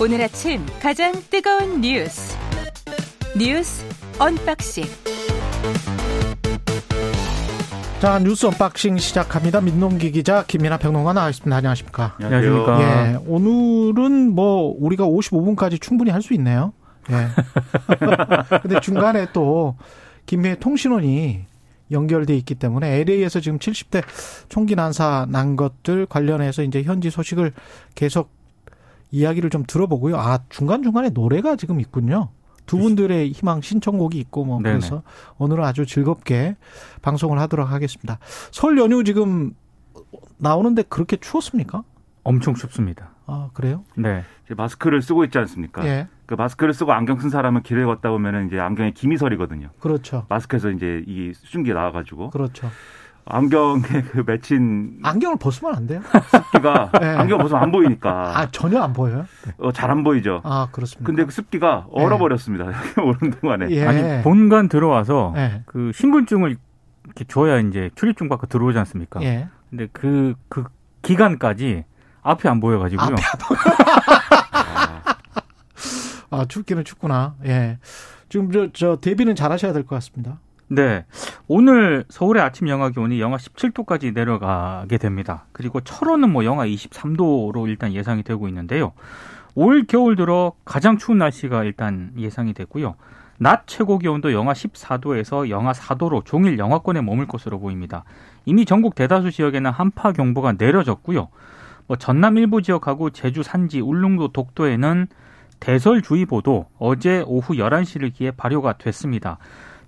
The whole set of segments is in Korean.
오늘 아침 가장 뜨거운 뉴스 뉴스 언박싱 자 뉴스 언박싱 시작합니다. 민동기 기자 김민하 평론가 나와있습니다. 안녕하십니까? 안녕하십니까? 예, 오늘은 뭐 우리가 55분까지 충분히 할 수 있네요. 예. 근데 중간에 또 김미회 통신원이 연결돼 있기 때문에 LA에서 지금 70대 총기 난사 난 것들 관련해서 이제 현지 소식을 계속 이야기를 좀 들어보고요. 아 중간 중간에 노래가 지금 있군요. 두 분들의 희망 신청곡이 있고 뭐 네네. 그래서 오늘은 아주 즐겁게 방송을 하도록 하겠습니다. 설 연휴 지금 나오는데 그렇게 추웠습니까? 엄청 춥습니다. 아 그래요? 네. 이제 마스크를 쓰고 있지 않습니까? 예, 그 마스크를 쓰고 안경 쓴 사람은 길을 걷다 보면은 이제 안경에 김이 서리거든요. 그렇죠, 마스크에서 이제 이 수증기 나와가지고 그렇죠. 안경에 그 맺힌 안경을 벗으면 안 돼요? 습기가 네. 안경 벗으면 안 보이니까 아 전혀 안 보여요? 어, 잘 안 보이죠. 아 그렇습니다. 근데 그 습기가 얼어버렸습니다. 여기 오는 동안에. 예. 아니 본관 들어와서 예. 그 신분증을 이렇게 줘야 이제 출입증 받고 들어오지 않습니까? 예. 근데 그그 기간까지 앞이 안 보여가지고요. 앞이 아, 아 춥기는 춥구나. 예. 지금 저, 저 대비는 잘 하셔야 될 것 같습니다. 네. 오늘 서울의 아침 영하 기온이 영하 17도까지 내려가게 됩니다. 그리고 철원은 뭐 영하 23도로 일단 예상이 되고 있는데요. 올 겨울 들어 가장 추운 날씨가 일단 예상이 됐고요. 낮 최고 기온도 영하 14도에서 영하 4도로 종일 영하권에 머물 것으로 보입니다. 이미 전국 대다수 지역에는 한파 경보가 내려졌고요. 뭐 전남 일부 지역하고 제주 산지, 울릉도, 독도에는 대설주의보도 어제 오후 11시를 기해 발효가 됐습니다.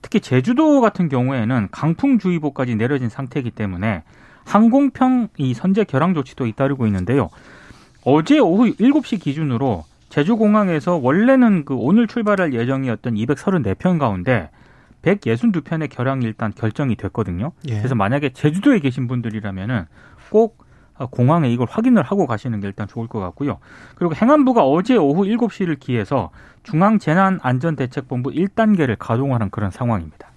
특히 제주도 같은 경우에는 강풍주의보까지 내려진 상태이기 때문에 항공편 이 선제 결항 조치도 잇따르고 있는데요. 어제 오후 7시 기준으로 제주공항에서 원래는 그 오늘 출발할 예정이었던 234편 가운데 162편의 결항이 일단 결정이 됐거든요. 예. 그래서 만약에 제주도에 계신 분들이라면은 꼭 공항에 이걸 확인을 하고 가시는 게 일단 좋을 것 같고요. 그리고 행안부가 어제 오후 7시를 기해서 중앙재난안전대책본부 1단계를 가동하는 그런 상황입니다.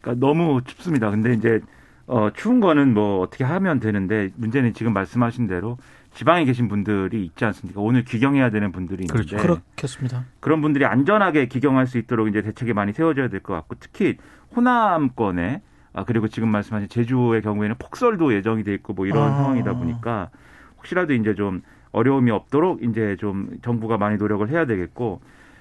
그러니까 너무 춥습니다. 근데 이제 어, 추운 거는 뭐 어떻게 하면 되는데 문제는 지금 말씀하신 대로 지방에 계신 분들이 있지 않습니까? 오늘 귀경해야 되는 분들이 있는데 그렇죠. 그렇겠습니다. 그런 분들이 안전하게 귀경할 수 있도록 이제 대책이 많이 세워져야 될 것 같고 특히 호남권에 아 그리고 지금 말씀하신 제주의 경우에는 폭설도 예정이 돼 있고 뭐 이런 아. 상황이다 보니까 혹시라도 이제 좀 어려움이 없도록 이제 좀 정부가 많이 노력을 해야 되겠고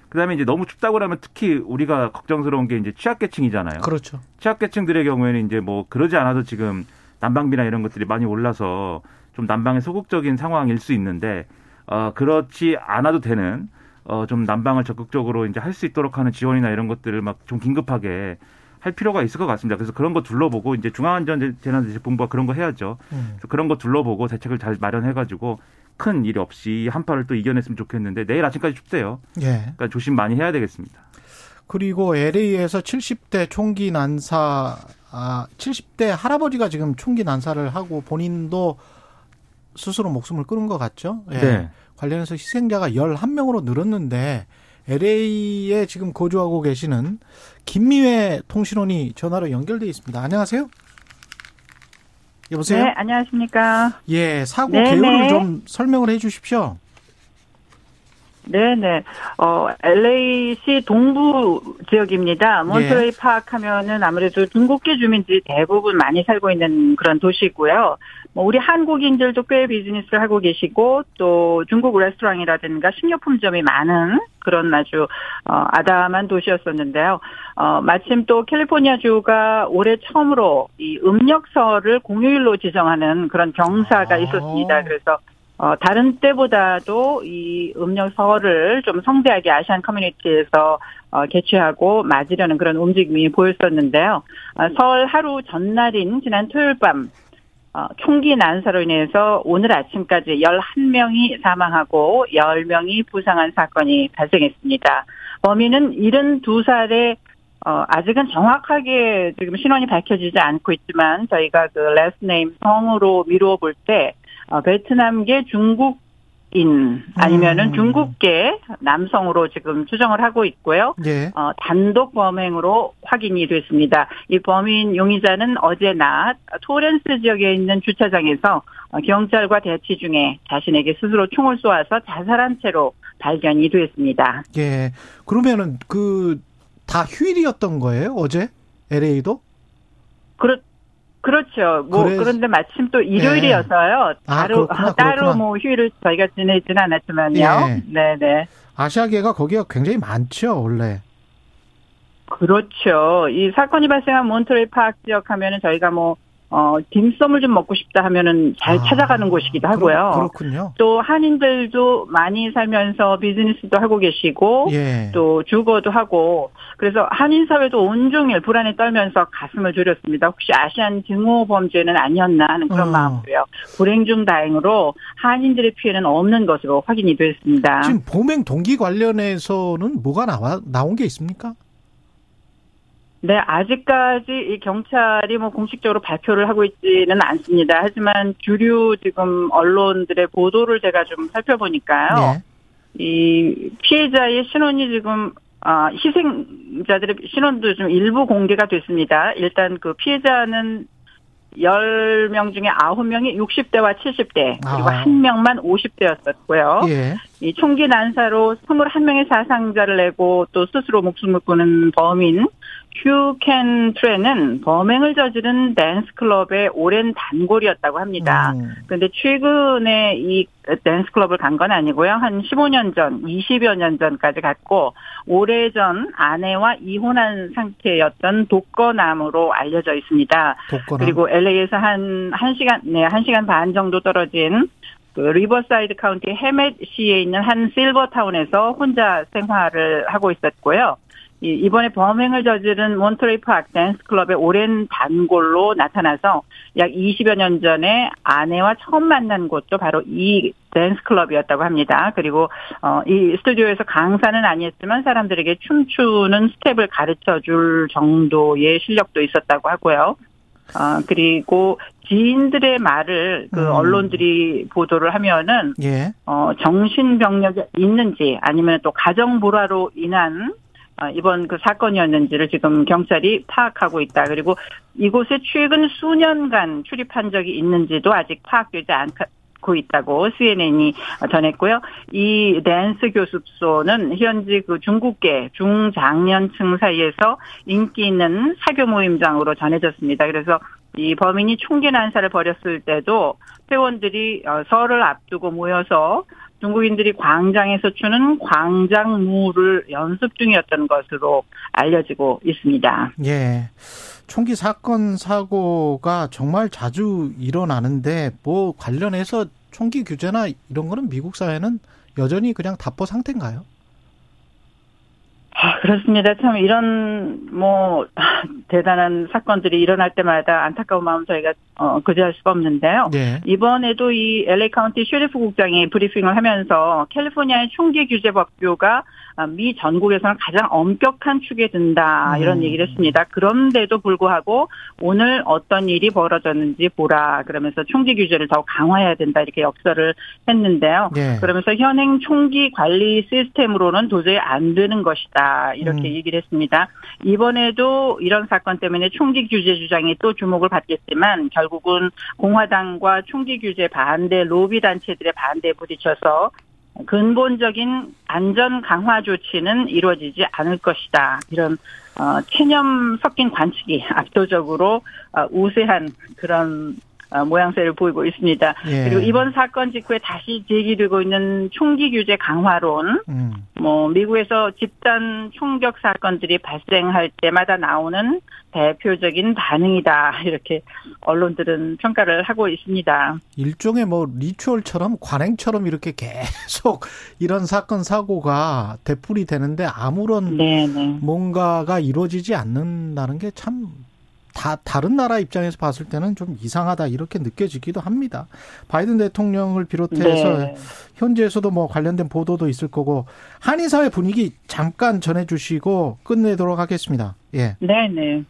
그다음에 이제 너무 춥다고 하면 특히 우리가 걱정스러운 게 이제 취약계층이잖아요. 그렇죠. 취약계층들의 경우에는 이제 뭐 그러지 않아도 지금 난방비나 이런 것들이 많이 올라서 좀 난방에 소극적인 상황일 수 있는데 어 그렇지 않아도 되는 어좀 난방을 적극적으로 이제 할 수 있도록 하는 지원이나 이런 것들을 막 좀 긴급하게 할 필요가 있을 것 같습니다. 그래서 그런 거 둘러보고 이제 중앙안전재난대책본부가 그런 거 해야죠. 음. 그런 거 둘러보고 대책을 잘 마련해가지고 큰 일 없이 한파를 또 이겨냈으면 좋겠는데 내일 아침까지 춥대요. 예. 그러니까 조심 많이 해야 되겠습니다. 그리고 LA에서 70대 총기 난사, 아, 70대 할아버지가 지금 총기 난사를 하고 본인도 스스로 목숨을 끊은 것 같죠? 예. 네. 관련해서 희생자가 11명으로 늘었는데 LA에 지금 거주하고 계시는 김미회 통신원이 전화로 연결돼 있습니다. 안녕하세요. 여보세요? 네, 안녕하십니까. 예, 사고 네, 개요를 네. 좀 설명을 해 주십시오. 네네. 어, LA시 동부 지역입니다. 몬트레이 파크 하면은 아무래도 중국계 주민들이 대부분 많이 살고 있는 그런 도시고요. 뭐, 우리 한국인들도 꽤 비즈니스를 하고 계시고, 또 중국 레스토랑이라든가 식료품점이 많은 그런 아주, 어, 아담한 도시였었는데요. 어, 마침 또 캘리포니아주가 올해 처음으로 이 음력설을 공휴일로 지정하는 그런 경사가 아. 있었습니다. 그래서 어, 다른 때보다도 이 음력 설을 좀 성대하게 아시안 커뮤니티에서 어, 개최하고 맞으려는 그런 움직임이 보였었는데요. 어, 설 하루 전날인 지난 토요일 밤 어, 총기 난사로 인해서 오늘 아침까지 11명이 사망하고 10명이 부상한 사건이 발생했습니다. 범인은 72살의 어, 아직은 정확하게 지금 신원이 밝혀지지 않고 있지만 저희가 그 last name 성으로 미루어 볼때 어, 베트남계 중국 인 아니면은 음. 중국계 남성으로 지금 추정을 하고 있고요. 예. 어, 단독 범행으로 확인이 됐습니다. 이 범인 용의자는 어제 낮 토렌스 지역에 있는 주차장에서 어, 경찰과 대치 중에 자신에게 스스로 총을 쏘아서 자살한 채로 발견이 됐습니다. 예. 그러면은 그 다 휴일이었던 거예요? 어제? LA도? 그렇 그렇죠. 뭐 그래서- 그런데 마침 또 일요일이어서요. 아, 따로 그렇구나, 따로 그렇구나. 뭐 휴일을 저희가 지내지는 않았지만요. 예. 네, 네. 아시아계가 거기가 굉장히 많죠, 원래. 그렇죠. 이 사건이 발생한 몬트레이 파크 지역 하면은 저희가 뭐, 어, 딤섬을 좀 먹고 싶다 하면은 잘 아, 찾아가는 곳이기도 하고요. 그렇, 그렇 군요. 또 한인들도 많이 살면서 비즈니스도 하고 계시고, 예. 또 주거도 하고, 그래서 한인 사회도 온종일 불안에 떨면서 가슴을 졸였습니다. 혹시 아시안 증오 범죄는 아니었나 하는 그런 어. 마음으로요. 불행 중 다행으로 한인들의 피해는 없는 것으로 확인이 됐습니다. 지금 범행 동기 관련해서는 뭐가 나와 나온 게 있습니까? 네, 아직까지 이 경찰이 뭐 공식적으로 발표를 하고 있지는 않습니다. 하지만 주류 지금 언론들의 보도를 제가 좀 살펴보니까요. 예. 이 피해자의 신원이 지금 아, 희생자들의 신원도 좀 일부 공개가 됐습니다. 일단 그 피해자는 10명 중에 9명이 60대와 70대, 그리고 아. 한 명만 50대였었고요. 예. 이 총기 난사로 21명의 사상자를 내고 또 스스로 목숨을 끊은 범인 휴켄 트레는 범행을 저지른 댄스 클럽의 오랜 단골이었다고 합니다. 음. 그런데 최근에 이 댄스 클럽을 간 건 아니고요. 한 15년 전, 20여 년 전까지 갔고 오래전 아내와 이혼한 상태였던 독거남으로 알려져 있습니다. 독거남. 그리고 LA에서 한 1시간, 네, 1시간 반 정도 떨어진 그 리버사이드 카운티 헤멧시에 있는 한 실버타운에서 혼자 생활을 하고 있었고요. 이- 이번에 범행을 저지른 몬트레이 파크 댄스 클럽의 오랜 단골로 나타나서 약 20여 년 전에 아내와 처음 만난 곳도 바로 이 댄스 클럽이었다고 합니다. 그리고 어, 이 스튜디오에서 강사는 아니었지만 사람들에게 춤추는 스텝을 가르쳐 줄 정도의 실력도 있었다고 하고요. 어, 그리고 지인들의 말을 그 음. 언론들이 보도를 하면은 예. 어, 정신병력이 있는지 아니면 또 가정 불화로 인한 어, 이번 그 사건이었는지를 지금 경찰이 파악하고 있다. 그리고 이곳에 최근 수년간 출입한 적이 있는지도 아직 파악되지 않고 있다고 CNN이 전했고요. 이 댄스 교습소는 현지 그 중국계 중장년층 사이에서 인기 있는 사교 모임장으로 전해졌습니다. 그래서 이 범인이 총기 난사를 벌였을 때도 회원들이 어, 설을 앞두고 모여서 중국인들이 광장에서 추는 광장무를 연습 중이었던 것으로 알려지고 있습니다. 예. 총기 사건 사고가 정말 자주 일어나는데 뭐 관련해서 총기 규제나 이런 거는 미국 사회는 여전히 그냥 답보 상태인가요? 아, 그렇습니다. 참 이런 뭐 대단한 사건들이 일어날 때마다 안타까운 마음 저희가 어, 그지할 수가 없는데요. 네. 이번에도 이 LA 카운티 셰리프 국장이 브리핑을 하면서 캘리포니아의 총기 규제 법규가 아, 미 전국에서는 가장 엄격한 축에 든다 이런 음. 얘기를 했습니다. 그런데도 불구하고 오늘 어떤 일이 벌어졌는지 보라 그러면서 총기 규제를 더 강화해야 된다 이렇게 역설을 했는데요. 예. 그러면서 현행 총기 관리 시스템으로는 도저히 안 되는 것이다. 이렇게 음. 얘기를 했습니다. 이번에도 이런 사건 때문에 총기 규제 주장이 또 주목을 받겠지만 결국은 공화당과 총기 규제 반대 로비 단체들의 반대에 부딪혀서 근본적인 안전 강화 조치는 이루어지지 않을 것이다. 이런 어, 체념 섞인 관측이 압도적으로 어, 우세한 그런 어, 모양새를 보이고 있습니다. 예. 그리고 이번 사건 직후에 다시 제기되고 있는 총기 규제 강화론, 음. 뭐 미국에서 집단 총격 사건들이 발생할 때마다 나오는 대표적인 반응이다 이렇게 언론들은 평가를 하고 있습니다. 일종의 뭐 리추얼처럼 관행처럼 이렇게 계속 이런 사건 사고가 되풀이 되는데 아무런 네네. 뭔가가 이루어지지 않는다는 게 참 다 다른 나라 입장에서 봤을 때는 좀 이상하다 이렇게 느껴지기도 합니다. 바이든 대통령을 비롯해서 네. 현지에서도 뭐 관련된 보도도 있을 거고 한인 사회 분위기 잠깐 전해 주시고 끝내도록 하겠습니다. 예. 네 네.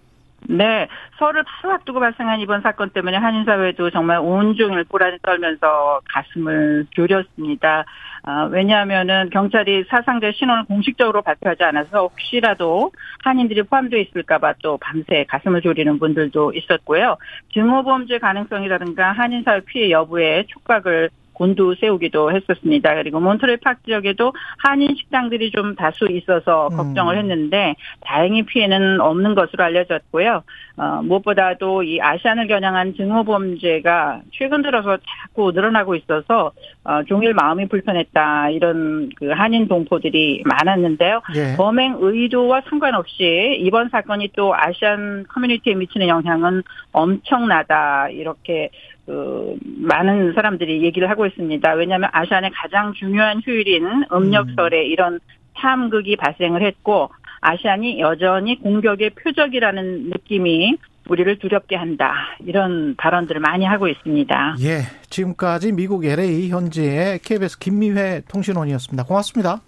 네, 설을 바로 앞두고 발생한 이번 사건 때문에 한인 사회도 정말 온종일 고란이 떨면서 가슴을 졸였습니다. 아, 왜냐하면은 경찰이 사상자 신원을 공식적으로 발표하지 않아서 혹시라도 한인들이 포함되어 있을까봐 또 밤새 가슴을 졸이는 분들도 있었고요. 증오범죄 가능성이라든가 한인 사회 피해 여부에 촉각을 곤두 세우기도 했었습니다. 그리고 몬트레 파크 지역에도 한인 식당들이 좀 다수 있어서 음. 걱정을 했는데 다행히 피해는 없는 것으로 알려졌고요. 어, 무엇보다도 이 아시안을 겨냥한 증오 범죄가 최근 들어서 자꾸 늘어나고 있어서 어, 종일 마음이 불편했다 이런 그 한인 동포들이 많았는데요. 예. 범행 의도와 상관없이 이번 사건이 또 아시안 커뮤니티에 미치는 영향은 엄청나다 이렇게 그 많은 사람들이 얘기를 하고 있습니다. 왜냐하면 아시안의 가장 중요한 휴일인 음력설에 이런 참극이 발생을 했고 아시안이 여전히 공격의 표적이라는 느낌이 우리를 두렵게 한다 이런 발언들을 많이 하고 있습니다. 예. 지금까지 미국 LA 현지의 KBS 김미회 통신원이었습니다. 고맙습니다.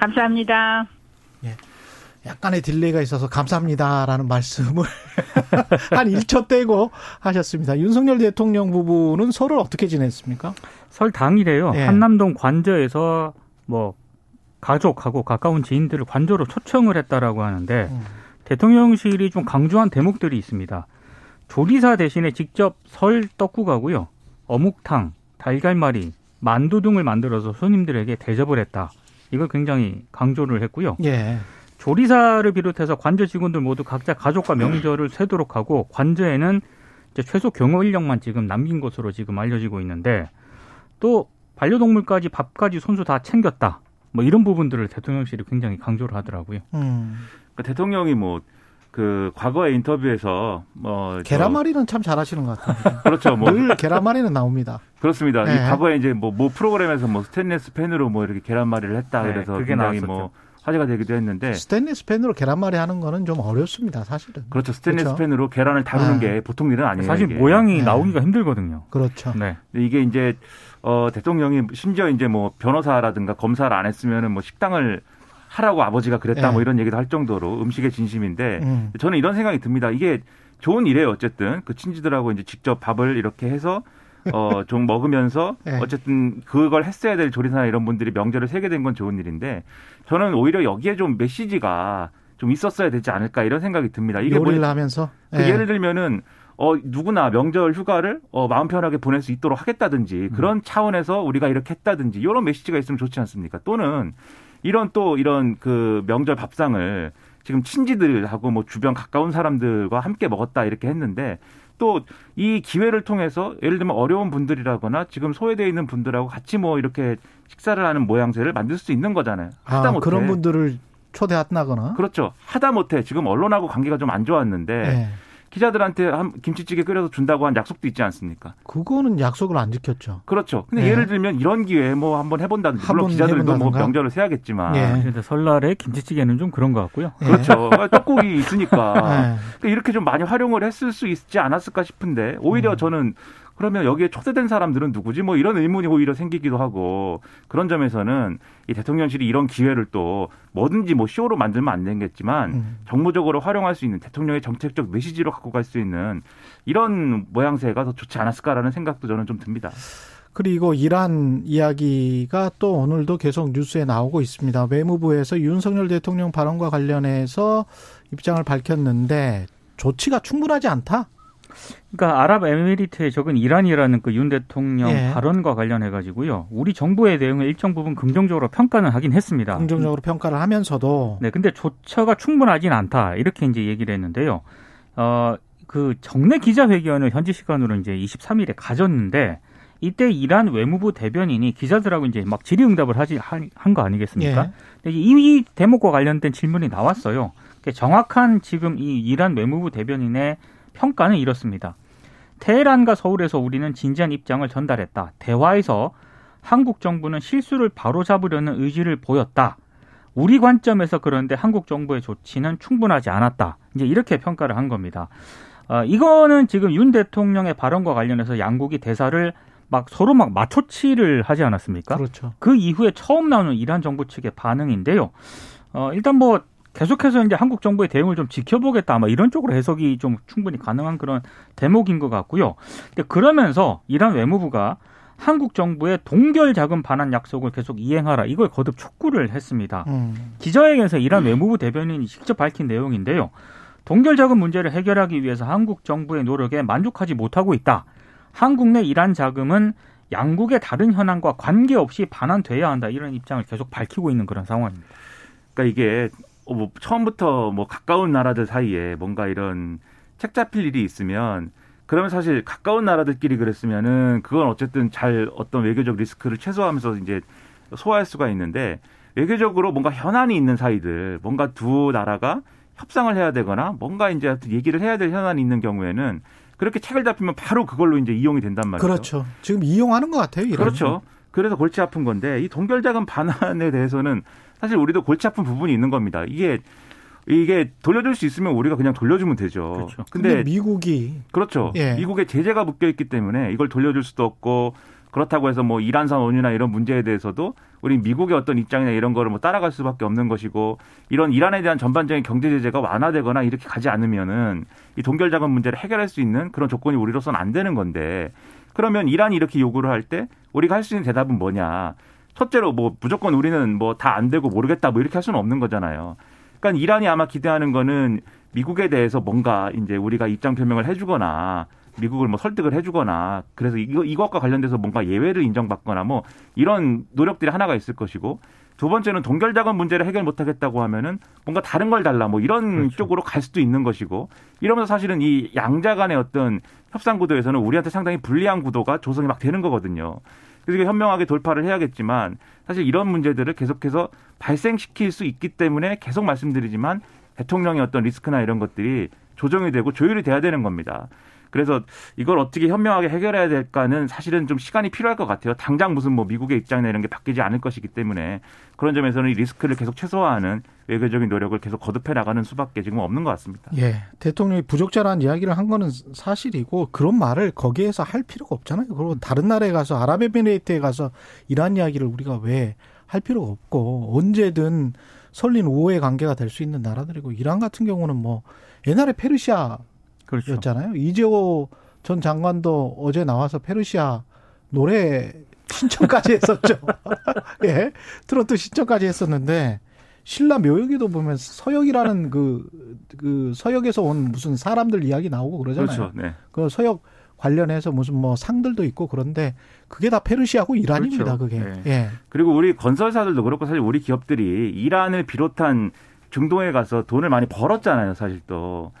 감사합니다. 약간의 딜레이가 있어서 감사합니다라는 말씀을 한 1초 떼고 하셨습니다. 윤석열 대통령 부부는 설을 어떻게 지냈습니까? 설 당일에요. 예. 한남동 관저에서 뭐 가족하고 가까운 지인들을 관저로 초청을 했다라고 하는데 음. 대통령실이 좀 강조한 대목들이 있습니다. 조리사 대신에 직접 설 떡국하고요. 어묵탕, 달걀말이, 만두 등을 만들어서 손님들에게 대접을 했다. 이걸 굉장히 강조를 했고요. 예. 조리사를 비롯해서 관저 직원들 모두 각자 가족과 명절을 쇠도록 하고 관저에는 이제 최소 경호 인력만 지금 남긴 것으로 지금 알려지고 있는데 또 반려동물까지 밥까지 손수 다 챙겼다. 뭐 이런 부분들을 대통령실이 굉장히 강조를 하더라고요. 음. 그러니까 대통령이 뭐 그 과거의 인터뷰에서 뭐저 계란말이는 참 잘하시는 것 같아요. 그렇죠 뭐 늘 계란말이는 나옵니다. 그렇습니다. 네. 이 과거에 이제 뭐, 모 프로그램에서 뭐 스테인레스 팬으로 뭐 이렇게 계란말이를 했다 네, 그래서 그게 굉장히 나왔었죠. 뭐 화제가 되기도 했는데 스테인리스 팬으로 계란말이 하는 거는 좀 어렵습니다, 사실은. 그렇죠 스테인레스 그렇죠. 팬으로 계란을 다루는 네. 게 보통 일은 아니에요. 사실 이게. 모양이 네. 나오기가 힘들거든요. 그렇죠. 네. 이게 이제 어 대통령이 심지어 이제 뭐 변호사라든가 검사를 안 했으면은 뭐 식당을 하라고 아버지가 그랬다 네. 뭐 이런 얘기도 할 정도로 음식의 진심인데 음. 저는 이런 생각이 듭니다. 이게 좋은 일이에요. 어쨌든 그 친지들하고 이제 직접 밥을 이렇게 해서 어 좀 먹으면서 네. 어쨌든 그걸 했어야 될 조리사나 이런 분들이 명절을 세게 된 건 좋은 일인데 저는 오히려 여기에 좀 메시지가 좀 있었어야 되지 않을까 이런 생각이 듭니다. 이게 요리를 뭐 하면서. 그 예. 예를 들면은 어 누구나 명절 휴가를 어 마음 편하게 보낼 수 있도록 하겠다든지 그런 차원에서 우리가 이렇게 했다든지 이런 메시지가 있으면 좋지 않습니까? 또는 이런 또 이런 그 명절 밥상을 지금 친지들하고 뭐 주변 가까운 사람들과 함께 먹었다 이렇게 했는데 또 이 기회를 통해서 예를 들면 어려운 분들이라거나 지금 소외되어 있는 분들하고 같이 뭐 이렇게 식사를 하는 모양새를 만들 수 있는 거잖아요. 하다 아, 못해 그런 분들을 초대한다거나. 그렇죠. 하다 못해 지금 언론하고 관계가 좀 안 좋았는데 예. 기자들한테 한 김치찌개 끓여서 준다고 한 약속도 있지 않습니까? 그거는 약속을 안 지켰죠. 그렇죠. 근데 네. 예를 들면 이런 기회에 뭐 한번 해본다든지 물론 기자들도 뭐 해본다든가. 명절을 세야겠지만 예. 설날에 김치찌개는 좀 그런 것 같고요. 예. 그렇죠. 떡국이 있으니까 예. 그러니까 이렇게 좀 많이 활용을 했을 수 있지 않았을까 싶은데 오히려 음. 저는 그러면 여기에 초대된 사람들은 누구지? 뭐 이런 의문이 오히려 생기기도 하고 그런 점에서는 이 대통령실이 이런 기회를 또 뭐든지 뭐 쇼로 만들면 안 되겠지만 음. 정무적으로 활용할 수 있는 대통령의 정책적 메시지로 갖고 갈 수 있는 이런 모양새가 더 좋지 않았을까라는 생각도 저는 좀 듭니다. 그리고 이란 이야기가 또 오늘도 계속 뉴스에 나오고 있습니다. 외무부에서 윤석열 대통령 발언과 관련해서 입장을 밝혔는데 조치가 충분하지 않다. 그러니까 아랍에미리트의 적은 이란이라는 그 윤 대통령 예. 발언과 관련해 가지고요. 우리 정부의 대응을 일정 부분 긍정적으로 평가는 하긴 했습니다. 긍정적으로 평가를 하면서도 네, 근데 조처가 충분하진 않다. 이렇게 이제 얘기를 했는데요. 어, 그 정례 기자회견을 현지 시간으로 이제 23일에 가졌는데 이때 이란 외무부 대변인이 기자들하고 이제 막 질의응답을 하지 한 거 아니겠습니까? 예. 근데 이, 이 대목과 관련된 질문이 나왔어요. 그러니까 정확한 지금 이 이란 외무부 대변인의 평가는 이렇습니다. 테헤란과 서울에서 우리는 진지한 입장을 전달했다. 대화에서 한국 정부는 실수를 바로잡으려는 의지를 보였다. 우리 관점에서 그런데 한국 정부의 조치는 충분하지 않았다. 이제 이렇게 평가를 한 겁니다. 어, 이거는 지금 윤 대통령의 발언과 관련해서 양국이 대사를 막 서로 막 맞춰치를 하지 않았습니까? 그렇죠. 그 이후에 처음 나오는 이란 정부 측의 반응인데요. 어, 일단 뭐 계속해서 이제 한국 정부의 대응을 좀 지켜보겠다. 아마 이런 쪽으로 해석이 좀 충분히 가능한 그런 대목인 것 같고요. 근데 그러면서 이란 외무부가 한국 정부의 동결 자금 반환 약속을 계속 이행하라. 이걸 거듭 촉구를 했습니다. 음. 기자회견에서 이란 외무부 대변인이 직접 밝힌 내용인데요. 동결 자금 문제를 해결하기 위해서 한국 정부의 노력에 만족하지 못하고 있다. 한국 내 이란 자금은 양국의 다른 현황과 관계없이 반환돼야 한다. 이런 입장을 계속 밝히고 있는 그런 상황입니다. 그러니까 이게 뭐 처음부터 뭐 가까운 나라들 사이에 뭔가 이런 책 잡힐 일이 있으면 그러면 사실 가까운 나라들끼리 그랬으면은 그건 어쨌든 잘 어떤 외교적 리스크를 최소화하면서 이제 소화할 수가 있는데 외교적으로 뭔가 현안이 있는 사이들 뭔가 두 나라가 협상을 해야 되거나 뭔가 이제 얘기를 해야 될 현안이 있는 경우에는 그렇게 책을 잡히면 바로 그걸로 이제 이용이 된단 말이죠. 그렇죠. 지금 이용하는 것 같아요. 이런. 그렇죠. 그래서 골치 아픈 건데 이 동결자금 반환에 대해서는 사실 우리도 골치 아픈 부분이 있는 겁니다. 이게 이게 돌려줄 수 있으면 우리가 그냥 돌려주면 되죠. 그렇죠. 근데, 근데 미국이 그렇죠. 예. 미국에 제재가 묶여 있기 때문에 이걸 돌려줄 수도 없고 그렇다고 해서 뭐 이란산 원유나 이런 문제에 대해서도 우리 미국의 어떤 입장이나 이런 거를 뭐 따라갈 수밖에 없는 것이고 이런 이란에 대한 전반적인 경제 제재가 완화되거나 이렇게 가지 않으면은 이 동결 자금 문제를 해결할 수 있는 그런 조건이 우리로서는 안 되는 건데 그러면 이란이 이렇게 요구를 할 때 우리가 할 수 있는 대답은 뭐냐? 첫째로 뭐 무조건 우리는 뭐 다 안 되고 모르겠다 뭐 이렇게 할 수는 없는 거잖아요. 그러니까 이란이 아마 기대하는 거는 미국에 대해서 뭔가 이제 우리가 입장 표명을 해주거나 미국을 뭐 설득을 해주거나 그래서 이거 이것과 관련돼서 뭔가 예외를 인정받거나 뭐 이런 노력들이 하나가 있을 것이고 두 번째는 동결 자금 문제를 해결 못하겠다고 하면은 뭔가 다른 걸 달라 뭐 이런 그렇죠. 쪽으로 갈 수도 있는 것이고 이러면서 사실은 이 양자 간의 어떤 협상 구도에서는 우리한테 상당히 불리한 구도가 조성이 막 되는 거거든요. 그래서 현명하게 돌파를 해야겠지만 사실 이런 문제들을 계속해서 발생시킬 수 있기 때문에 계속 말씀드리지만 대통령의 어떤 리스크나 이런 것들이 조정이 되고 조율이 돼야 되는 겁니다. 그래서 이걸 어떻게 현명하게 해결해야 될까는 사실은 좀 시간이 필요할 것 같아요. 당장 무슨 뭐 미국의 입장이나 이런 게 바뀌지 않을 것이기 때문에 그런 점에서는 이 리스크를 계속 최소화하는 외교적인 노력을 계속 거듭해 나가는 수밖에 지금 없는 것 같습니다. 예 대통령이 부적절한 이야기를 한 거는 사실이고 그런 말을 거기에서 할 필요가 없잖아요. 그리고 다른 나라에 가서 아랍에미레이트에 가서 이런 이야기를 우리가 왜 할 필요가 없고 언제든 설린 우호의 관계가 될 수 있는 나라들이고 이란 같은 경우는 뭐 옛날에 페르시아 그렇죠. 였잖아요. 이재호 전 장관도 어제 나와서 페르시아 노래 신청까지 했었죠. 예. 트로트 신청까지 했었는데 신라 묘역에도 보면 서역이라는 그, 그 서역에서 온 무슨 사람들 이야기 나오고 그러잖아요. 그렇죠. 네. 그 서역 관련해서 무슨 뭐 상들도 있고 그런데 그게 다 페르시아고 이란입니다. 그렇죠. 그게 네. 예. 그리고 우리 건설사들도 그렇고 사실 우리 기업들이 이란을 비롯한 중동에 가서 돈을 많이 벌었잖아요. 사실 또.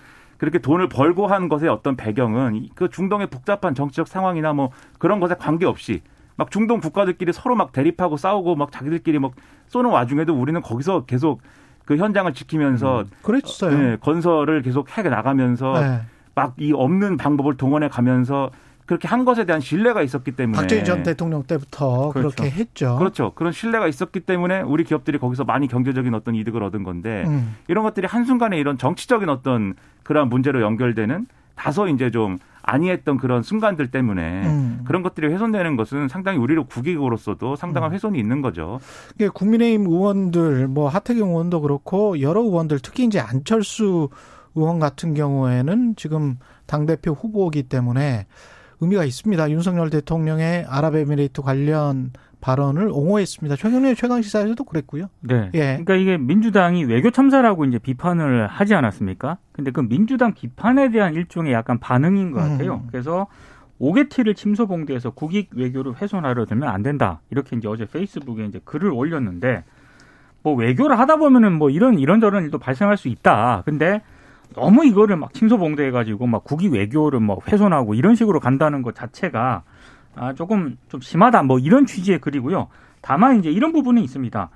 그렇게 돈을 벌고 한 것의 어떤 배경은 그 중동의 복잡한 정치적 상황이나 뭐 그런 것에 관계없이 막 중동 국가들끼리 서로 막 대립하고 싸우고 막 자기들끼리 막 쏘는 와중에도 우리는 거기서 계속 그 현장을 지키면서 그랬어요. 네, 건설을 계속 해 나가면서 네. 막이 없는 방법을 동원해 가면서 그렇게 한 것에 대한 신뢰가 있었기 때문에 박정희 전 대통령 때부터 그렇 그렇죠. 게 했죠. 그렇죠. 그런 신뢰가 있었기 때문에 우리 기업들이 거기서 많이 경제적인 어떤 이득을 얻은 건데 음. 이런 것들이 한순간에 이런 정치적인 어떤 그러한 문제로 연결되는 다소 이제 좀 아니했던 그런 순간들 때문에 음. 그런 것들이 훼손되는 것은 상당히 우리로 국익으로서도 상당한 훼손이 있는 거죠. 이게 국민의힘 의원들, 뭐 하태경 의원도 그렇고 여러 의원들, 특히 이제 안철수 의원 같은 경우에는 지금 당 대표 후보이기 때문에 의미가 있습니다. 윤석열 대통령의 아랍에미레이트 관련 발언을 옹호했습니다. 최경련 최강 시사에서도 그랬고요. 네. 예. 그러니까 이게 민주당이 외교 참사라고 이제 비판을 하지 않았습니까? 근데 그 민주당 비판에 대한 일종의 약간 반응인 것 같아요. 음. 그래서 오게티를 침소봉대해서 국익 외교를 훼손하려 들면 안 된다. 이렇게 이제 어제 페이스북에 이제 글을 올렸는데 뭐 외교를 하다 보면은 뭐 이런 이런저런 일도 발생할 수 있다. 근데 너무 이거를 막 침소봉대 해 가지고 막 국익 외교를 뭐 훼손하고 이런 식으로 간다는 것 자체가 아 조금 좀 심하다. 뭐 이런 취지의 글이고요. 다만 이제 이런 부분은 있습니다.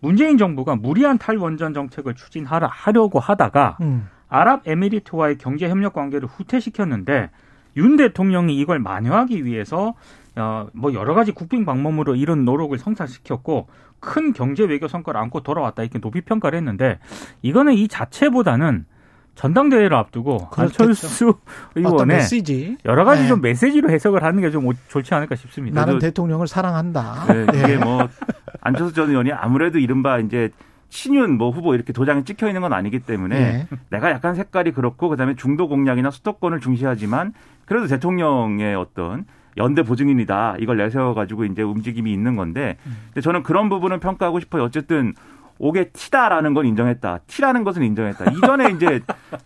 문재인 정부가 무리한 탈원전 정책을 추진하려 하려고 하다가 음. 아랍에미리트와의 경제 협력 관계를 후퇴시켰는데 윤 대통령이 이걸 만회하기 위해서 어, 뭐 여러 가지 국빈 방법으로 이런 노력을 성사시켰고 큰 경제 외교 성과를 안고 돌아왔다 이렇게 높이 평가를 했는데 이거는 이 자체보다는 전당대회를 앞두고 그렇겠죠. 안철수 의원의. 여러 가지 네. 좀 메시지로 해석을 하는 게 좀 좋지 않을까 싶습니다. 나는 대통령을 사랑한다. 네, 이게 예. 뭐 안철수 전 의원이 아무래도 이른바 이제 친윤 뭐 후보 이렇게 도장이 찍혀 있는 건 아니기 때문에 예. 내가 약간 색깔이 그렇고 그다음에 중도 공약이나 수도권을 중시하지만 그래도 대통령의 어떤 연대 보증인이다 이걸 내세워 가지고 이제 움직임이 있는 건데 근데 저는 그런 부분은 평가하고 싶어요. 어쨌든 옥의 티다라는 건 인정했다. 티라는 것은 인정했다. 이전에 이제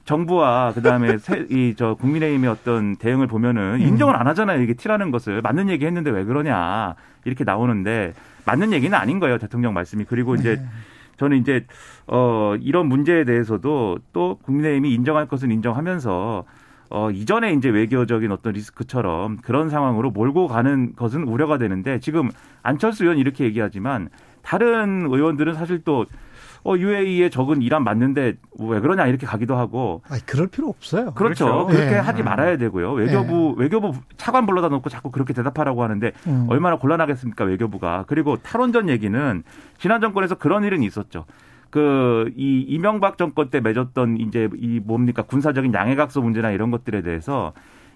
정부와 그다음에 이 저 국민의힘의 어떤 대응을 보면은 인정을 안 하잖아요. 이게 티라는 것을 맞는 얘기 했는데 왜 그러냐 이렇게 나오는데 맞는 얘기는 아닌 거예요. 대통령 말씀이 그리고 이제 저는 이제 어 이런 문제에 대해서도 또 국민의힘이 인정할 것은 인정하면서 어 이전에 이제 외교적인 어떤 리스크처럼 그런 상황으로 몰고 가는 것은 우려가 되는데 지금 안철수 의원 이렇게 얘기하지만 다른 의원들은 사실 또 어, UAE에 적은 이란 맞는데 왜 그러냐 이렇게 가기도 하고. 아니, 그럴 필요 없어요. 그렇죠. 그렇죠. 그렇게 예. 하지 말아야 되고요. 외교부 외교부 차관 불러다 놓고 자꾸 그렇게 대답하라고 하는데 음. 얼마나 곤란하겠습니까 외교부가. 그리고 탈원전 얘기는 지난 정권에서 그런 일은 있었죠. 그 이 이명박 정권 때 맺었던 이제 이 뭡니까 군사적인 양해각서 문제나 이런 것들에 대해서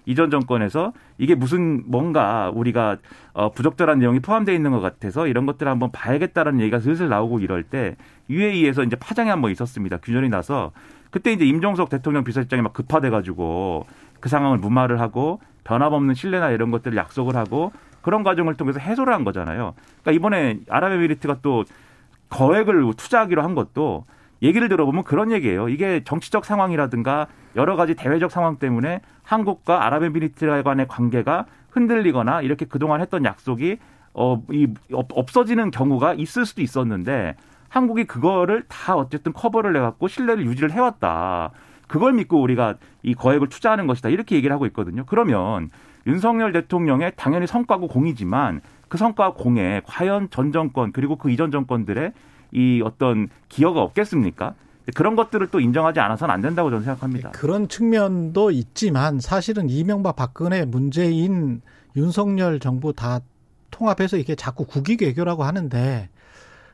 이전 정권에서 이게 무슨 뭔가 우리가 어 부적절한 내용이 포함되어 있는 것 같아서 이런 것들을 한번 봐야겠다라는 얘기가 슬슬 나오고 이럴 때 UAE에서 이제 파장이 한번 있었습니다. 균열이 나서 그때 이제 임종석 대통령 비서실장이 막 급파돼 가지고 그 상황을 무마를 하고 변함없는 신뢰나 이런 것들을 약속을 하고 그런 과정을 통해서 해소를 한 거잖아요. 그러니까 이번에 아랍에미리트가 또 거액을 투자하기로 한 것도 얘기를 들어보면 그런 얘기예요. 이게 정치적 상황이라든가 여러 가지 대외적 상황 때문에 한국과 아랍에미리트 간의 관계가 흔들리거나 이렇게 그동안 했던 약속이 어, 이, 없- 없어지는 경우가 있을 수도 있었는데 한국이 그거를 다 어쨌든 커버를 해갖고 신뢰를 유지를 해왔다. 그걸 믿고 우리가 이 거액을 투자하는 것이다. 이렇게 얘기를 하고 있거든요. 그러면 윤석열 대통령의 당연히 성과고 공이지만 그 성과 공에 과연 전 정권 그리고 그 이전 정권들의 이 어떤 기여가 없겠습니까? 그런 것들을 또 인정하지 않아서는 안 된다고 저는 생각합니다. 그런 측면도 있지만 사실은 이명박 박근혜 문재인 윤석열 정부 다 통합해서 이게 자꾸 국익 외교라고 하는데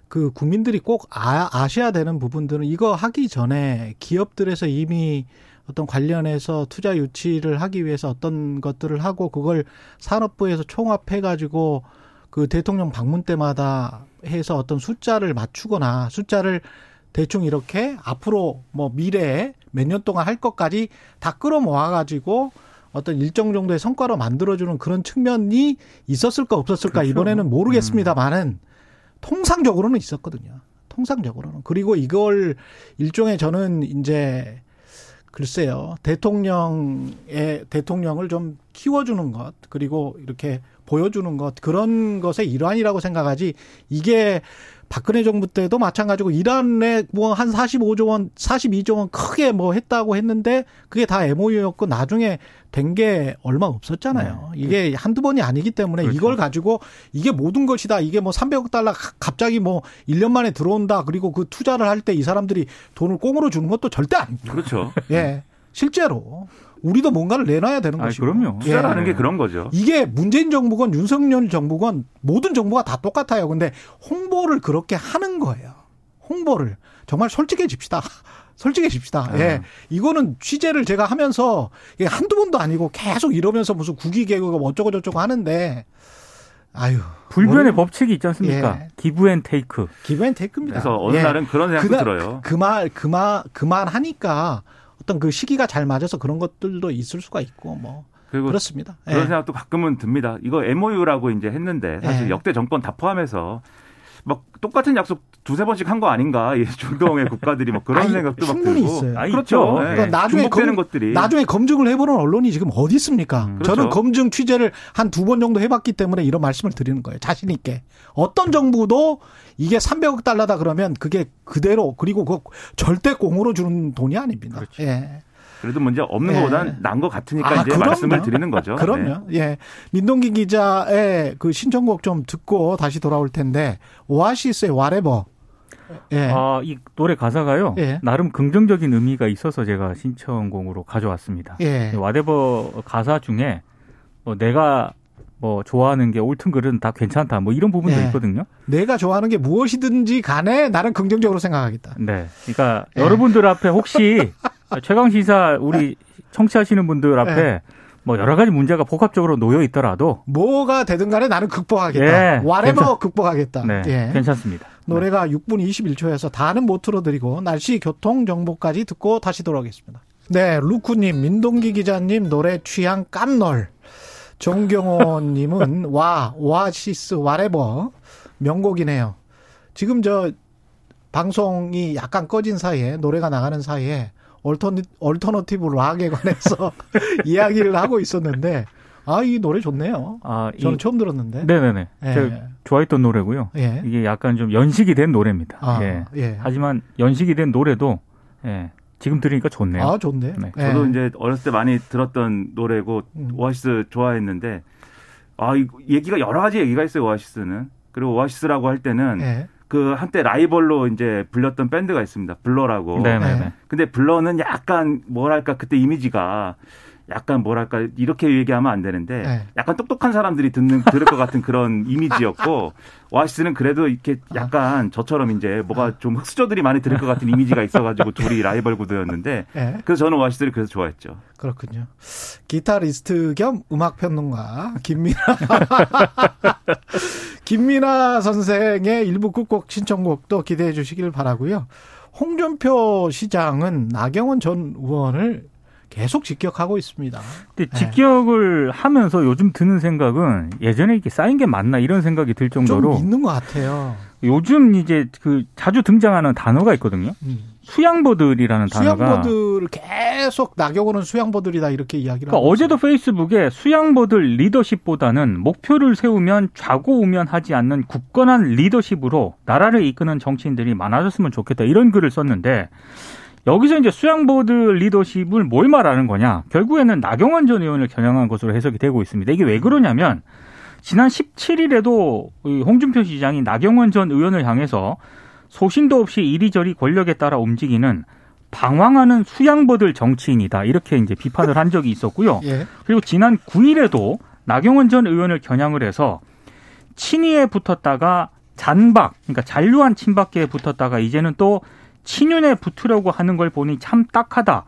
그 국민들이 꼭 아, 아셔야 되는 부분들은 이거 하기 전에 기업들에서 이미 어떤 관련해서 투자 유치를 하기 위해서 어떤 것들을 하고 그걸 산업부에서 총합해 가지고 그 대통령 방문 때마다 해서 어떤 숫자를 맞추거나 숫자를 대충 이렇게 앞으로 뭐 미래에 몇 년 동안 할 것까지 다 끌어모아 가지고 어떤 일정 정도의 성과로 만들어주는 그런 측면이 있었을까 없었을까 그렇죠. 이번에는 모르겠습니다만은 통상적으로는 있었거든요. 통상적으로는 그리고 이걸 일종의 저는 이제 글쎄요 대통령의 대통령을 좀 키워주는 것 그리고 이렇게 보여주는 것 그런 것의 일환이라고 생각하지 이게 박근혜 정부 때도 마찬가지고 이란에 뭐 한 45조 원, 42조 원 크게 뭐 했다고 했는데 그게 다 MOU였고 나중에 된 게 얼마 없었잖아요. 이게 한두 번이 아니기 때문에 그렇죠. 이걸 가지고 이게 모든 것이다. 이게 뭐 300억 달러 가- 갑자기 뭐 1년 만에 들어온다. 그리고 그 투자를 할 때 이 사람들이 돈을 꽁으로 주는 것도 절대 아닙니다. 그렇죠. 예. 실제로 우리도 뭔가를 내놔야 되는 아니, 것이고. 그럼요. 예. 투자라는 게 그런 거죠. 이게 문재인 정부건 윤석열 정부건 모든 정부가 다 똑같아요. 근데 홍보를 그렇게 하는 거예요. 홍보를 정말 솔직해집시다. 솔직해집시다. 네. 예. 이거는 취재를 제가 하면서 이게 한두 번도 아니고 계속 이러면서 무슨 국위 개그가 뭐 어쩌고 저쩌고 하는데 아유. 불변의 뭘- 법칙이 있지 않습니까? 예. Give and take. Give and take입니다. 그래서 어느 예. 날은 그런 생각도 그날- 들어요. 그말 그만 그만 하니까 어떤 그 시기가 잘 맞아서 그런 것들도 있을 수가 있고 뭐 그리고 그렇습니다. 예. 그런 생각도 가끔은 듭니다. 이거 MOU라고 이제 했는데 사실 예. 역대 정권 다 포함해서 막 똑같은 약속 두세 번씩 한 거 아닌가? 이 중동의 국가들이 뭐 그런 아니, 생각도 막 충분히 들고. 있어요. 아, 그렇죠. 예. 그러니까 나중에 검- 것들이 나중에 검증을 해보는 언론이 지금 어디 있습니까? 음. 그렇죠. 저는 검증 취재를 한 두 번 정도 해봤기 때문에 이런 말씀을 드리는 거예요. 자신 있게 어떤 정부도 이게 300억 달러다 그러면 그게 그대로 그리고 그 절대 공으로 주는 돈이 아닙니다. 그렇죠. 예. 그래도 문제 없는 예. 것보다는 난 것 같으니까 아, 이제 그럼요. 말씀을 드리는 거죠. 네. 그럼요. 예. 민동기 기자의 그 신청곡 좀 듣고 다시 돌아올 텐데 오아시스의 와레버. 예. 아, 이 노래 가사가요. 예. 나름 긍정적인 의미가 있어서 제가 신청곡으로 가져왔습니다. 예. 와데버 가사 중에 뭐 내가 뭐 좋아하는 게 옳든 그르든 다 괜찮다. 뭐 이런 부분도 예. 있거든요. 내가 좋아하는 게 무엇이든지 간에 나는 긍정적으로 생각하겠다. 네. 그러니까 예. 여러분들 앞에 혹시 최강 시사 우리 청취하시는 분들 앞에 예. 뭐 여러 가지 문제가 복합적으로 놓여 있더라도 뭐가 되든 간에 나는 극복하겠다. 예. 와레버 괜찮- 극복하겠다. 네, 예. 괜찮습니다. 노래가 6분 21초여서 다는 못 틀어드리고 날씨 교통 정보까지 듣고 다시 돌아오겠습니다. 네, 루쿠님, 민동기 기자님 노래 취향 깜놀. 정경호님은 와 오아시스 와레버 명곡이네요. 지금 저 방송이 약간 꺼진 사이에 노래가 나가는 사이에 alterna-, alternative rock에 관해서 이야기를 하고 있었는데 아 이 노래 좋네요. 아, 저는 이, 처음 들었는데. 네네네. 예. 제가 좋아했던 노래고요. 예. 이게 약간 좀 연식이 된 노래입니다. 아, 예. 예. 하지만 연식이 된 노래도 예. 지금 들으니까 좋네요. 아, 좋네. 네. 저도 이제 어렸을 때 많이 들었던 노래고 음. 오아시스 좋아했는데 아, 이 얘기가 여러 가지 얘기가 있어요, 오아시스는. 그리고 오아시스라고 할 때는 예. 그 한때 라이벌로 이제 불렸던 밴드가 있습니다. 블러라고. 네네. 네. 근데 블러는 약간 뭐랄까 그때 이미지가 약간 뭐랄까 이렇게 얘기하면 안 되는데 네. 약간 똑똑한 사람들이 듣는 들을 것 같은 그런 이미지였고 오아시스는 그래도 이렇게 약간 저처럼 이제 뭐가 좀 흑수저들이 많이 들을 것 같은 이미지가 있어가지고 둘이 라이벌 구도였는데 네. 그래서 저는 오아시스를 그래서 좋아했죠. 그렇군요. 기타리스트 겸 음악 평론가 김민아 김민아 선생의 일부 끝곡 신청곡도 기대해 주시길 바라고요. 홍준표 시장은 나경원 전 의원을 계속 직격하고 있습니다. 근데 네. 직격을 네. 하면서 요즘 드는 생각은 예전에 이렇게 쌓인 게 맞나 이런 생각이 들 정도로 좀 있는 것 같아요. 요즘 이제 그 자주 등장하는 단어가 있거든요. 음. 수양보들이라는 단어가 수양보들을 계속 나경원은 수양보들이다 이렇게 이야기를. 그러니까 어제도 페이스북에 수양보들 리더십보다는 목표를 세우면 좌고우면하지 않는 굳건한 리더십으로 나라를 이끄는 정치인들이 많아졌으면 좋겠다 이런 글을 썼는데 여기서 이제 수양보드 리더십을 뭘 말하는 거냐? 결국에는 나경원 전 의원을 겨냥한 것으로 해석이 되고 있습니다. 이게 왜 그러냐면 지난 17일에도 홍준표 시장이 나경원 전 의원을 향해서 소신도 없이 이리저리 권력에 따라 움직이는 방황하는 수양보들 정치인이다. 이렇게 이제 비판을 한 적이 있었고요. 예. 그리고 지난 9일에도 나경원 전 의원을 겨냥을 해서 친이에 붙었다가 잔박, 그러니까 잔류한 친박계에 붙었다가 이제는 또 친윤에 붙으려고 하는 걸 보니 참 딱하다.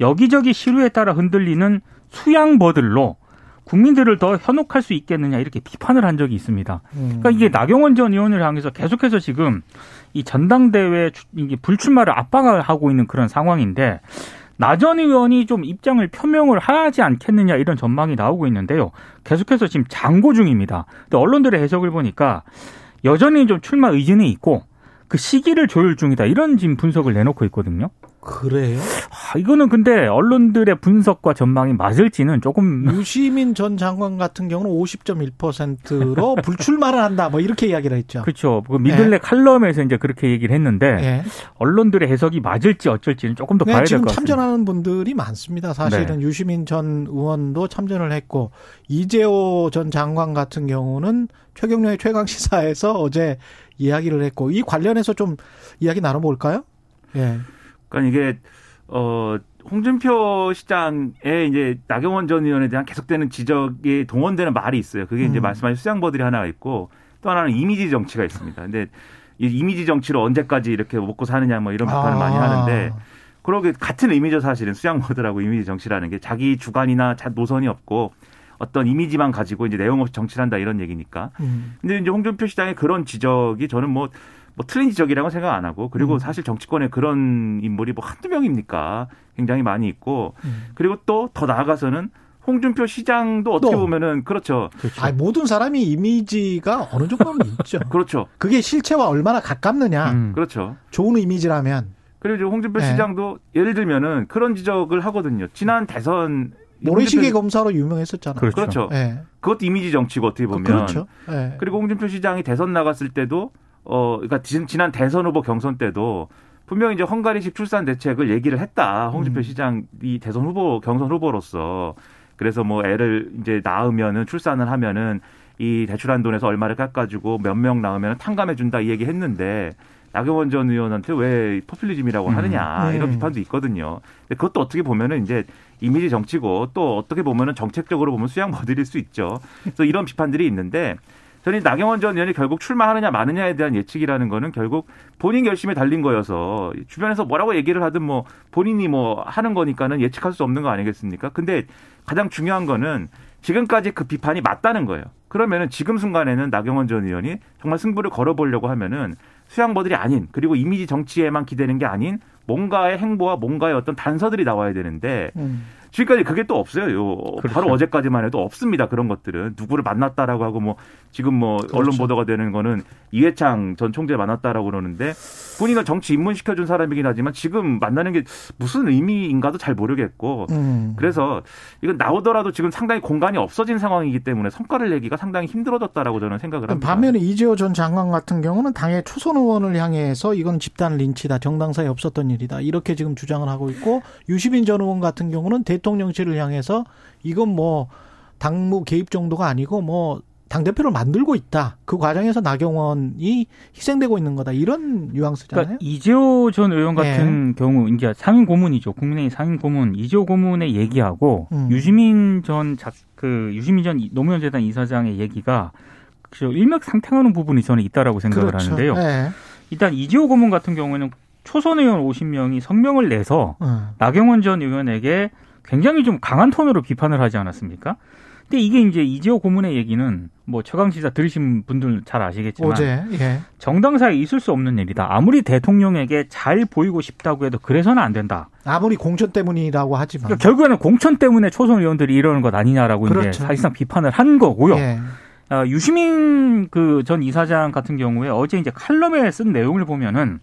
여기저기 시류에 따라 흔들리는 수양버들로 국민들을 더 현혹할 수 있겠느냐 이렇게 비판을 한 적이 있습니다. 그러니까 이게 나경원 전 의원을 향해서 계속해서 지금 이 전당대회 이게 불출마를 압박을 하고 있는 그런 상황인데 나전 의원이 좀 입장을 표명을 하지 않겠느냐 이런 전망이 나오고 있는데요. 계속해서 지금 장고 중입니다. 근데 언론들의 해석을 보니까 여전히 좀 출마 의지는 있고 그 시기를 조율 중이다 이런 지금 분석을 내놓고 있거든요. 그래요? 아, 이거는 근데 언론들의 분석과 전망이 맞을지는 조금 유시민 전 장관 같은 경우는 50.1%로 불출마를 한다 뭐 이렇게 이야기를 했죠. 그렇죠. 그 미들레 네. 칼럼에서 이제 그렇게 얘기를 했는데 네. 언론들의 해석이 맞을지 어쩔지는 조금 더 네, 봐야 될 것 같습니다. 지금 참전하는 분들이 많습니다. 사실은 네. 유시민 전 의원도 참전을 했고 이재호 전 장관 같은 경우는 최경련의 최강 시사에서 어제 이야기를 했고 이 관련해서 좀 이야기 나눠볼까요? 예. 그러니까 이게 어 홍준표 시장의 이제 나경원 전 의원에 대한 계속되는 지적이 동원되는 말이 있어요. 그게 이제 음. 말씀하신 수장버들이 하나가 있고 또 하나는 이미지 정치가 있습니다. 근데 이 이미지 정치로 언제까지 이렇게 먹고 사느냐 뭐 이런 비판을 아. 많이 하는데 그러게 같은 의미죠 사실은 수장버들하고 이미지 정치라는 게 자기 주관이나 노선이 없고 어떤 이미지만 가지고 이제 내용 없이 정치를 한다 이런 얘기니까. 음. 근데 이제 홍준표 시장의 그런 지적이 저는 뭐, 뭐 틀린 지적이라고 생각 안 하고 그리고 음. 사실 정치권에 그런 인물이 뭐 한두 명입니까? 굉장히 많이 있고 음. 그리고 또 더 나아가서는 홍준표 시장도 어떻게 보면은 그렇죠. 그렇죠. 아니, 모든 사람이 이미지가 어느 정도는 있죠. 그렇죠. 그게 실체와 얼마나 가깝느냐. 음. 그렇죠. 좋은 이미지라면. 그리고 이제 홍준표 네. 시장도 예를 들면은 그런 지적을 하거든요. 지난 대선 모래시계 검사로 유명했었잖아요. 그렇죠. 그렇죠. 네. 그것도 이미지 정치고 어떻게 보면. 그렇죠. 네. 그리고 홍준표 시장이 대선 나갔을 때도 어 그러니까 지난 대선 후보 경선 때도 분명히 이제 헝가리식 출산 대책을 얘기를 했다. 홍준표 음. 시장이 대선 후보 경선 후보로서 그래서 뭐 애를 이제 낳으면은 출산을 하면은 이 대출한 돈에서 얼마를 깎아주고 몇 명 낳으면 탕감해 준다 이 얘기 했는데 나경원 전 의원한테 왜 포퓰리즘이라고 음. 하느냐 음. 이런 비판도 있거든요. 근데 그것도 어떻게 보면은 이제 이미지 정치고 또 어떻게 보면은 정책적으로 보면 수양 버드릴 수 있죠. 그래서 이런 비판들이 있는데 저는 나경원 전 의원이 결국 출마하느냐 마느냐에 대한 예측이라는 거는 결국 본인 결심에 달린 거여서 주변에서 뭐라고 얘기를 하든 뭐 본인이 뭐 하는 거니까는 예측할 수 없는 거 아니겠습니까? 근데 가장 중요한 거는 지금까지 그 비판이 맞다는 거예요. 그러면은 지금 순간에는 나경원 전 의원이 정말 승부를 걸어보려고 하면은 수양보들이 아닌 그리고 이미지 정치에만 기대는 게 아닌 뭔가의 행보와 뭔가의 어떤 단서들이 나와야 되는데 음. 지금까지 그게 또 없어요. 요 그렇죠. 바로 어제까지만 해도 없습니다. 그런 것들은 누구를 만났다라고 하고 뭐 지금 뭐 언론 그렇죠. 보도가 되는 거는 이해창 전 총재 만났다라고 그러는데 본인은 정치 입문시켜 준 사람이긴 하지만 지금 만나는 게 무슨 의미인가도 잘 모르겠고 음. 그래서 이건 나오더라도 지금 상당히 공간이 없어진 상황이기 때문에 성과를 내기가 상당히 힘들어졌다라고 저는 생각을 합니다. 반면에 이재호 전 장관 같은 경우는 당의 초선 의원을 향해서 이건 집단 린치다. 정당사에 없었던 일이다. 이렇게 지금 주장을 하고 있고 유시민 전 의원 같은 경우는 대 통령실을 향해서 이건 뭐 당무 개입 정도가 아니고 뭐 당대표를 만들고 있다. 그 과정에서 나경원이 희생되고 있는 거다. 이런 뉘앙스잖아요. 그러니까 이재호 전 의원 같은 경우 이제 상임 고문이죠. 국민의힘 상임 고문 이재호 고문의 얘기하고 음. 유시민 전그 유시민 전 노무현 재단 이사장의 얘기가 그 일맥상통하는 부분이 저는 있다라고 생각을 그렇죠. 하는데요. 네. 일단 이재호 고문 같은 경우에는 초선 의원 50명이 성명을 내서 어. 나경원 전 의원에게 굉장히 좀 강한 톤으로 비판을 하지 않았습니까? 근데 이게 이제 이재호 고문의 얘기는 뭐 최강 시사 들으신 분들 잘 아시겠지만 어제 예. 정당 사에 있을 수 없는 일이다. 아무리 대통령에게 잘 보이고 싶다고 해도 그래서는 안 된다. 아무리 공천 때문이라고 하지만 그러니까 결국에는 공천 때문에 초선 의원들이 이러는 것 아니냐라고 그렇죠. 이제 사실상 비판을 한 거고요. 예. 아, 유시민 그 전 이사장 같은 경우에 어제 이제 칼럼에 쓴 내용을 보면은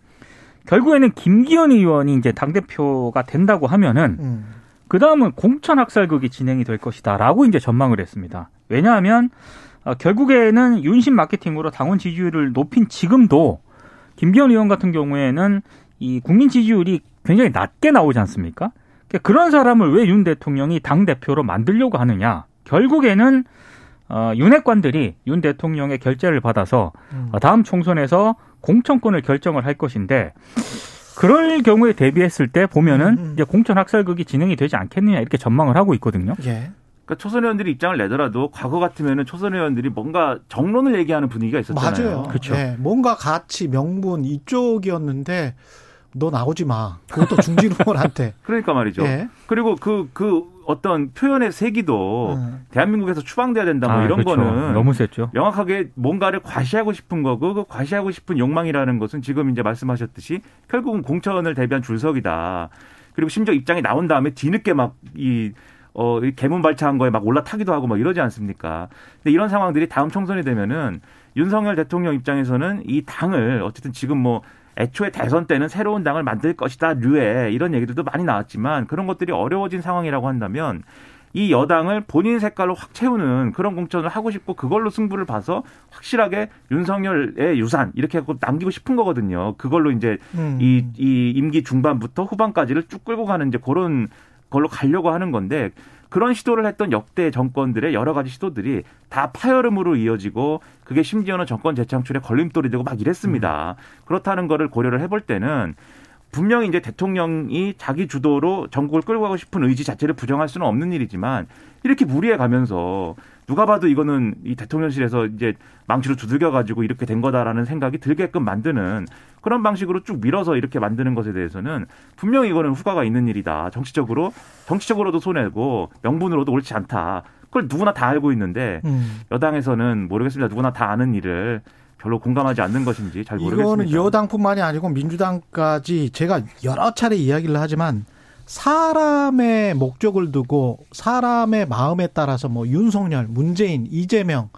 결국에는 김기현 의원이 이제 당 대표가 된다고 하면은 음. 그 다음은 공천 학살극이 진행이 될 것이다라고 이제 전망을 했습니다. 왜냐하면 어, 결국에는 윤심 마케팅으로 당원 지지율을 높인 지금도 김기현 의원 같은 경우에는 이 국민 지지율이 굉장히 낮게 나오지 않습니까? 그러니까 그런 사람을 왜 윤 대통령이 당 대표로 만들려고 하느냐? 결국에는 어, 윤핵관들이 윤 대통령의 결재를 받아서 음. 어, 다음 총선에서 공천권을 결정을 할 것인데 그럴 경우에 대비했을 때 보면은 음, 음. 이제 공천 학살극이 진행이 되지 않겠느냐 이렇게 전망을 하고 있거든요. 예. 그러니까 초선 의원들이 입장을 내더라도 과거 같으면은 초선 의원들이 뭔가 정론을 얘기하는 분위기가 있었잖아요. 맞아요. 그렇죠. 예, 뭔가 가치, 명분 이쪽이었는데 너 나오지 마. 그것도 중진 의원한테. 그러니까 말이죠. 예. 그리고 그, 그 어떤 표현의 세기도 음. 대한민국에서 추방돼야 된다 뭐 아, 이런 그렇죠. 거는 너무 셌죠. 명확하게 뭔가를 과시하고 싶은 거고 그 과시하고 싶은 욕망이라는 것은 지금 이제 말씀하셨듯이 결국은 공천을 대비한 줄석이다. 그리고 심지어 입장이 나온 다음에 뒤늦게 막이 어, 이 개문 발차한 거에 막 올라타기도 하고 막 이러지 않습니까? 근데 이런 상황들이 다음 총선이 되면은 윤석열 대통령 입장에서는 이 당을 어쨌든 지금 뭐 애초에 대선 때는 새로운 당을 만들 것이다 류에 이런 얘기들도 많이 나왔지만 그런 것들이 어려워진 상황이라고 한다면 이 여당을 본인 색깔로 확 채우는 그런 공천을 하고 싶고 그걸로 승부를 봐서 확실하게 윤석열의 유산 이렇게 하고 남기고 싶은 거거든요. 그걸로 이제 음. 이, 이 임기 중반부터 후반까지를 쭉 끌고 가는 이제 그런 걸로 가려고 하는 건데 그런 시도를 했던 역대 정권들의 여러 가지 시도들이 다 파열음으로 이어지고 그게 심지어는 정권 재창출에 걸림돌이 되고 막 이랬습니다. 그렇다는 거를 고려를 해볼 때는 분명히 이제 대통령이 자기 주도로 전국을 끌고 가고 싶은 의지 자체를 부정할 수는 없는 일이지만 이렇게 무리해 가면서 누가 봐도 이거는 이 대통령실에서 이제 망치로 두들겨 가지고 이렇게 된 거다라는 생각이 들게끔 만드는 그런 방식으로 쭉 밀어서 이렇게 만드는 것에 대해서는 분명히 이거는 후과가 있는 일이다. 정치적으로 정치적으로도 손해고 명분으로도 옳지 않다. 그걸 누구나 다 알고 있는데 음. 여당에서는 모르겠습니다. 누구나 다 아는 일을 별로 공감하지 않는 것인지 잘 모르겠습니다. 이거는 여당뿐만이 아니고 민주당까지 제가 여러 차례 이야기를 하지만 사람의 목적을 두고 사람의 마음에 따라서 뭐 윤석열, 문재인, 이재명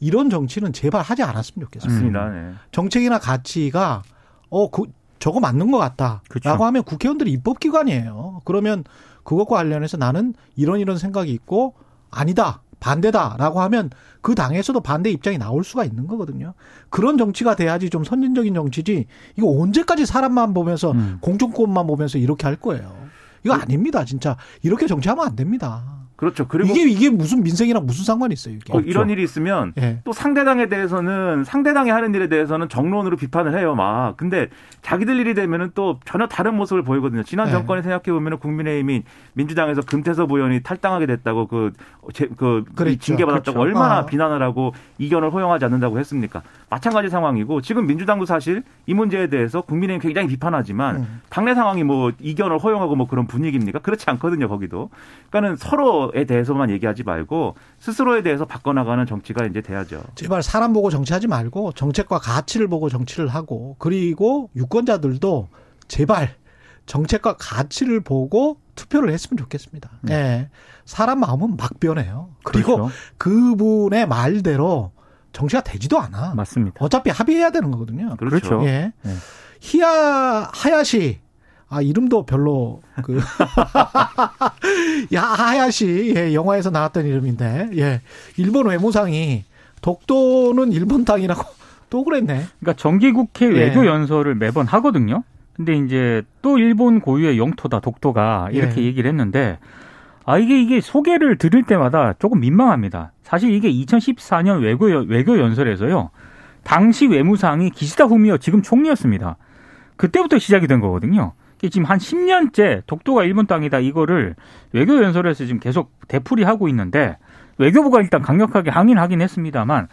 이런 정치는 제발 하지 않았으면 좋겠어요. 맞습니다. 네. 정책이나 가치가 어, 그, 저거 맞는 것 같다. 그쵸. 라고 하면 국회의원들이 입법기관이에요. 그러면 그것과 관련해서 나는 이런 이런 생각이 있고 아니다. 반대다라고 하면 그 당에서도 반대 입장이 나올 수가 있는 거거든요. 그런 정치가 돼야지 좀 선진적인 정치지. 이거 언제까지 사람만 보면서 음. 공정권만 보면서 이렇게 할 거예요. 이거 아닙니다, 진짜. 이렇게 정치하면 안 됩니다. 그렇죠. 그리고 이게 이게 무슨 민생이랑 무슨 상관이 있어요, 이게. 그 이런 일이 있으면 예. 또 상대당에 대해서는 상대당이 하는 일에 대해서는 정론으로 비판을 해요, 막. 근데 자기들 일이 되면은 또 전혀 다른 모습을 보이거든요. 지난 네. 정권에 생각해 보면은 국민의힘이 민주당에서 금태섭 의원이 탈당하게 됐다고 그, 제, 그, 그랬죠. 징계받았다고 그렇죠. 얼마나 아. 비난을 하고 이견을 허용하지 않는다고 했습니까? 마찬가지 상황이고 지금 민주당도 사실 이 문제에 대해서 국민의힘 굉장히 비판하지만 음. 당내 상황이 뭐 이견을 허용하고 뭐 그런 분위기입니까? 그렇지 않거든요, 거기도. 그러니까는 서로에 대해서만 얘기하지 말고 스스로에 대해서 바꿔나가는 정치가 이제 돼야죠. 제발 사람 보고 정치하지 말고 정책과 가치를 보고 정치를 하고 그리고 유권자들도 제발 정책과 가치를 보고 투표를 했으면 좋겠습니다. 예. 사람 마음은 막 변해요. 그리고 그렇죠. 그분의 말대로 정치가 되지도 않아. 맞습니다. 어차피 합의해야 되는 거거든요. 그렇죠. 그렇죠. 예. 네. 히야 하야시 아 이름도 별로 그 야, 하야시 예, 영화에서 나왔던 이름인데 예. 일본 외무상이 독도는 일본 땅이라고 또 그랬네. 그러니까 정기국회 예. 외교 연설을 매번 하거든요. 근데 이제 또 일본 고유의 영토다 독도가 이렇게 예. 얘기를 했는데 아 이게 이게 소개를 들을 때마다 조금 민망합니다. 사실 이게 2014년 외교 연- 외교 연설에서요. 당시 외무상이 기시다 후미오 지금 총리였습니다. 그때부터 시작이 된 거거든요. 지금 한 10년째 독도가 일본 땅이다 이거를 외교 연설에서 지금 계속 되풀이하고 있는데 외교부가 일단 강력하게 항의하긴 했습니다만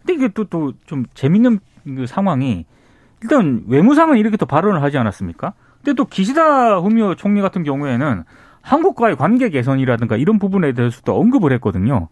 근데 이게 또 또 좀 재밌는 그 상황이 일단 외무상은 이렇게 또 발언을 하지 않았습니까? 근데 또 기시다 후미오 총리 같은 경우에는 한국과의 관계 개선이라든가 이런 부분에 대해서도 언급을 했거든요.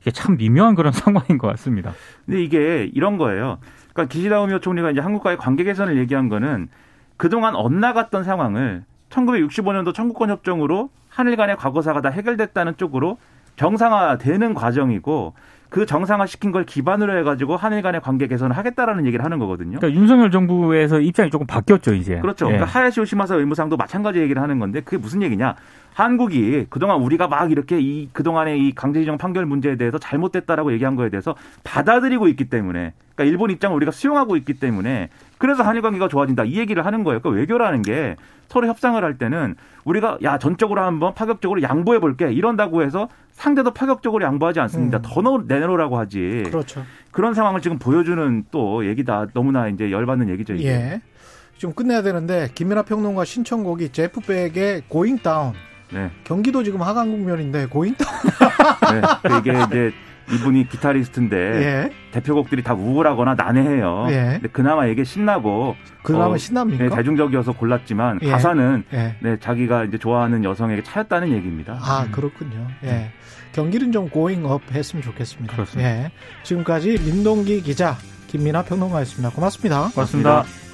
이게 참 미묘한 그런 상황인 것 같습니다. 근데 이게 이런 거예요. 그러니까 기시다 후미오 총리가 이제 한국과의 관계 개선을 얘기한 거는 그동안 엇나갔던 상황을 1965년도 청구권 협정으로 한일 간의 과거사가 다 해결됐다는 쪽으로 정상화되는 과정이고 그 정상화 시킨 걸 기반으로 해가지고 한일 간의 관계 개선을 하겠다라는 얘기를 하는 거거든요. 그러니까 윤석열 정부에서 입장이 조금 바뀌었죠 이제. 그렇죠. 예. 그러니까 하야시 오시마사 의무상도 마찬가지 얘기를 하는 건데 그게 무슨 얘기냐? 한국이 그동안 우리가 막 이렇게 이 그동안의 이 강제징용 판결 문제에 대해서 잘못됐다라고 얘기한 거에 대해서 받아들이고 있기 때문에 그러니까 일본 입장을 우리가 수용하고 있기 때문에 그래서 한일 관계가 좋아진다 이 얘기를 하는 거예요. 그러니까 외교라는 게 서로 협상을 할 때는 우리가 야 전적으로 한번 파격적으로 양보해 볼게 이런다고 해서 상대도 파격적으로 양보하지 않습니다. 음. 더 넣- 내놓으라고 하지. 그렇죠. 그런 상황을 지금 보여주는 또 얘기다. 너무나 이제 열받는 얘기죠. 이게. 예. 좀 끝내야 되는데 김민하 평론가 신청곡이 제프 백의 고잉 다운. 네. 경기도 지금 하강 국면인데 고잉 다운. 네. 그 이게 이제 이분이 기타리스트인데 예. 대표곡들이 다 우울하거나 난해해요. 예. 근데 그나마 이게 신나고 그나마 어, 신납니까? 네, 대중적이어서 골랐지만 예. 가사는 예. 네, 자기가 이제 좋아하는 여성에게 차였다는 얘기입니다. 아, 그렇군요. 예. 경기는 좀 going up 했으면 좋겠습니다. 그렇습니다. 예. 지금까지 민동기 기자, 김민하 평론가였습니다. 고맙습니다. 고맙습니다.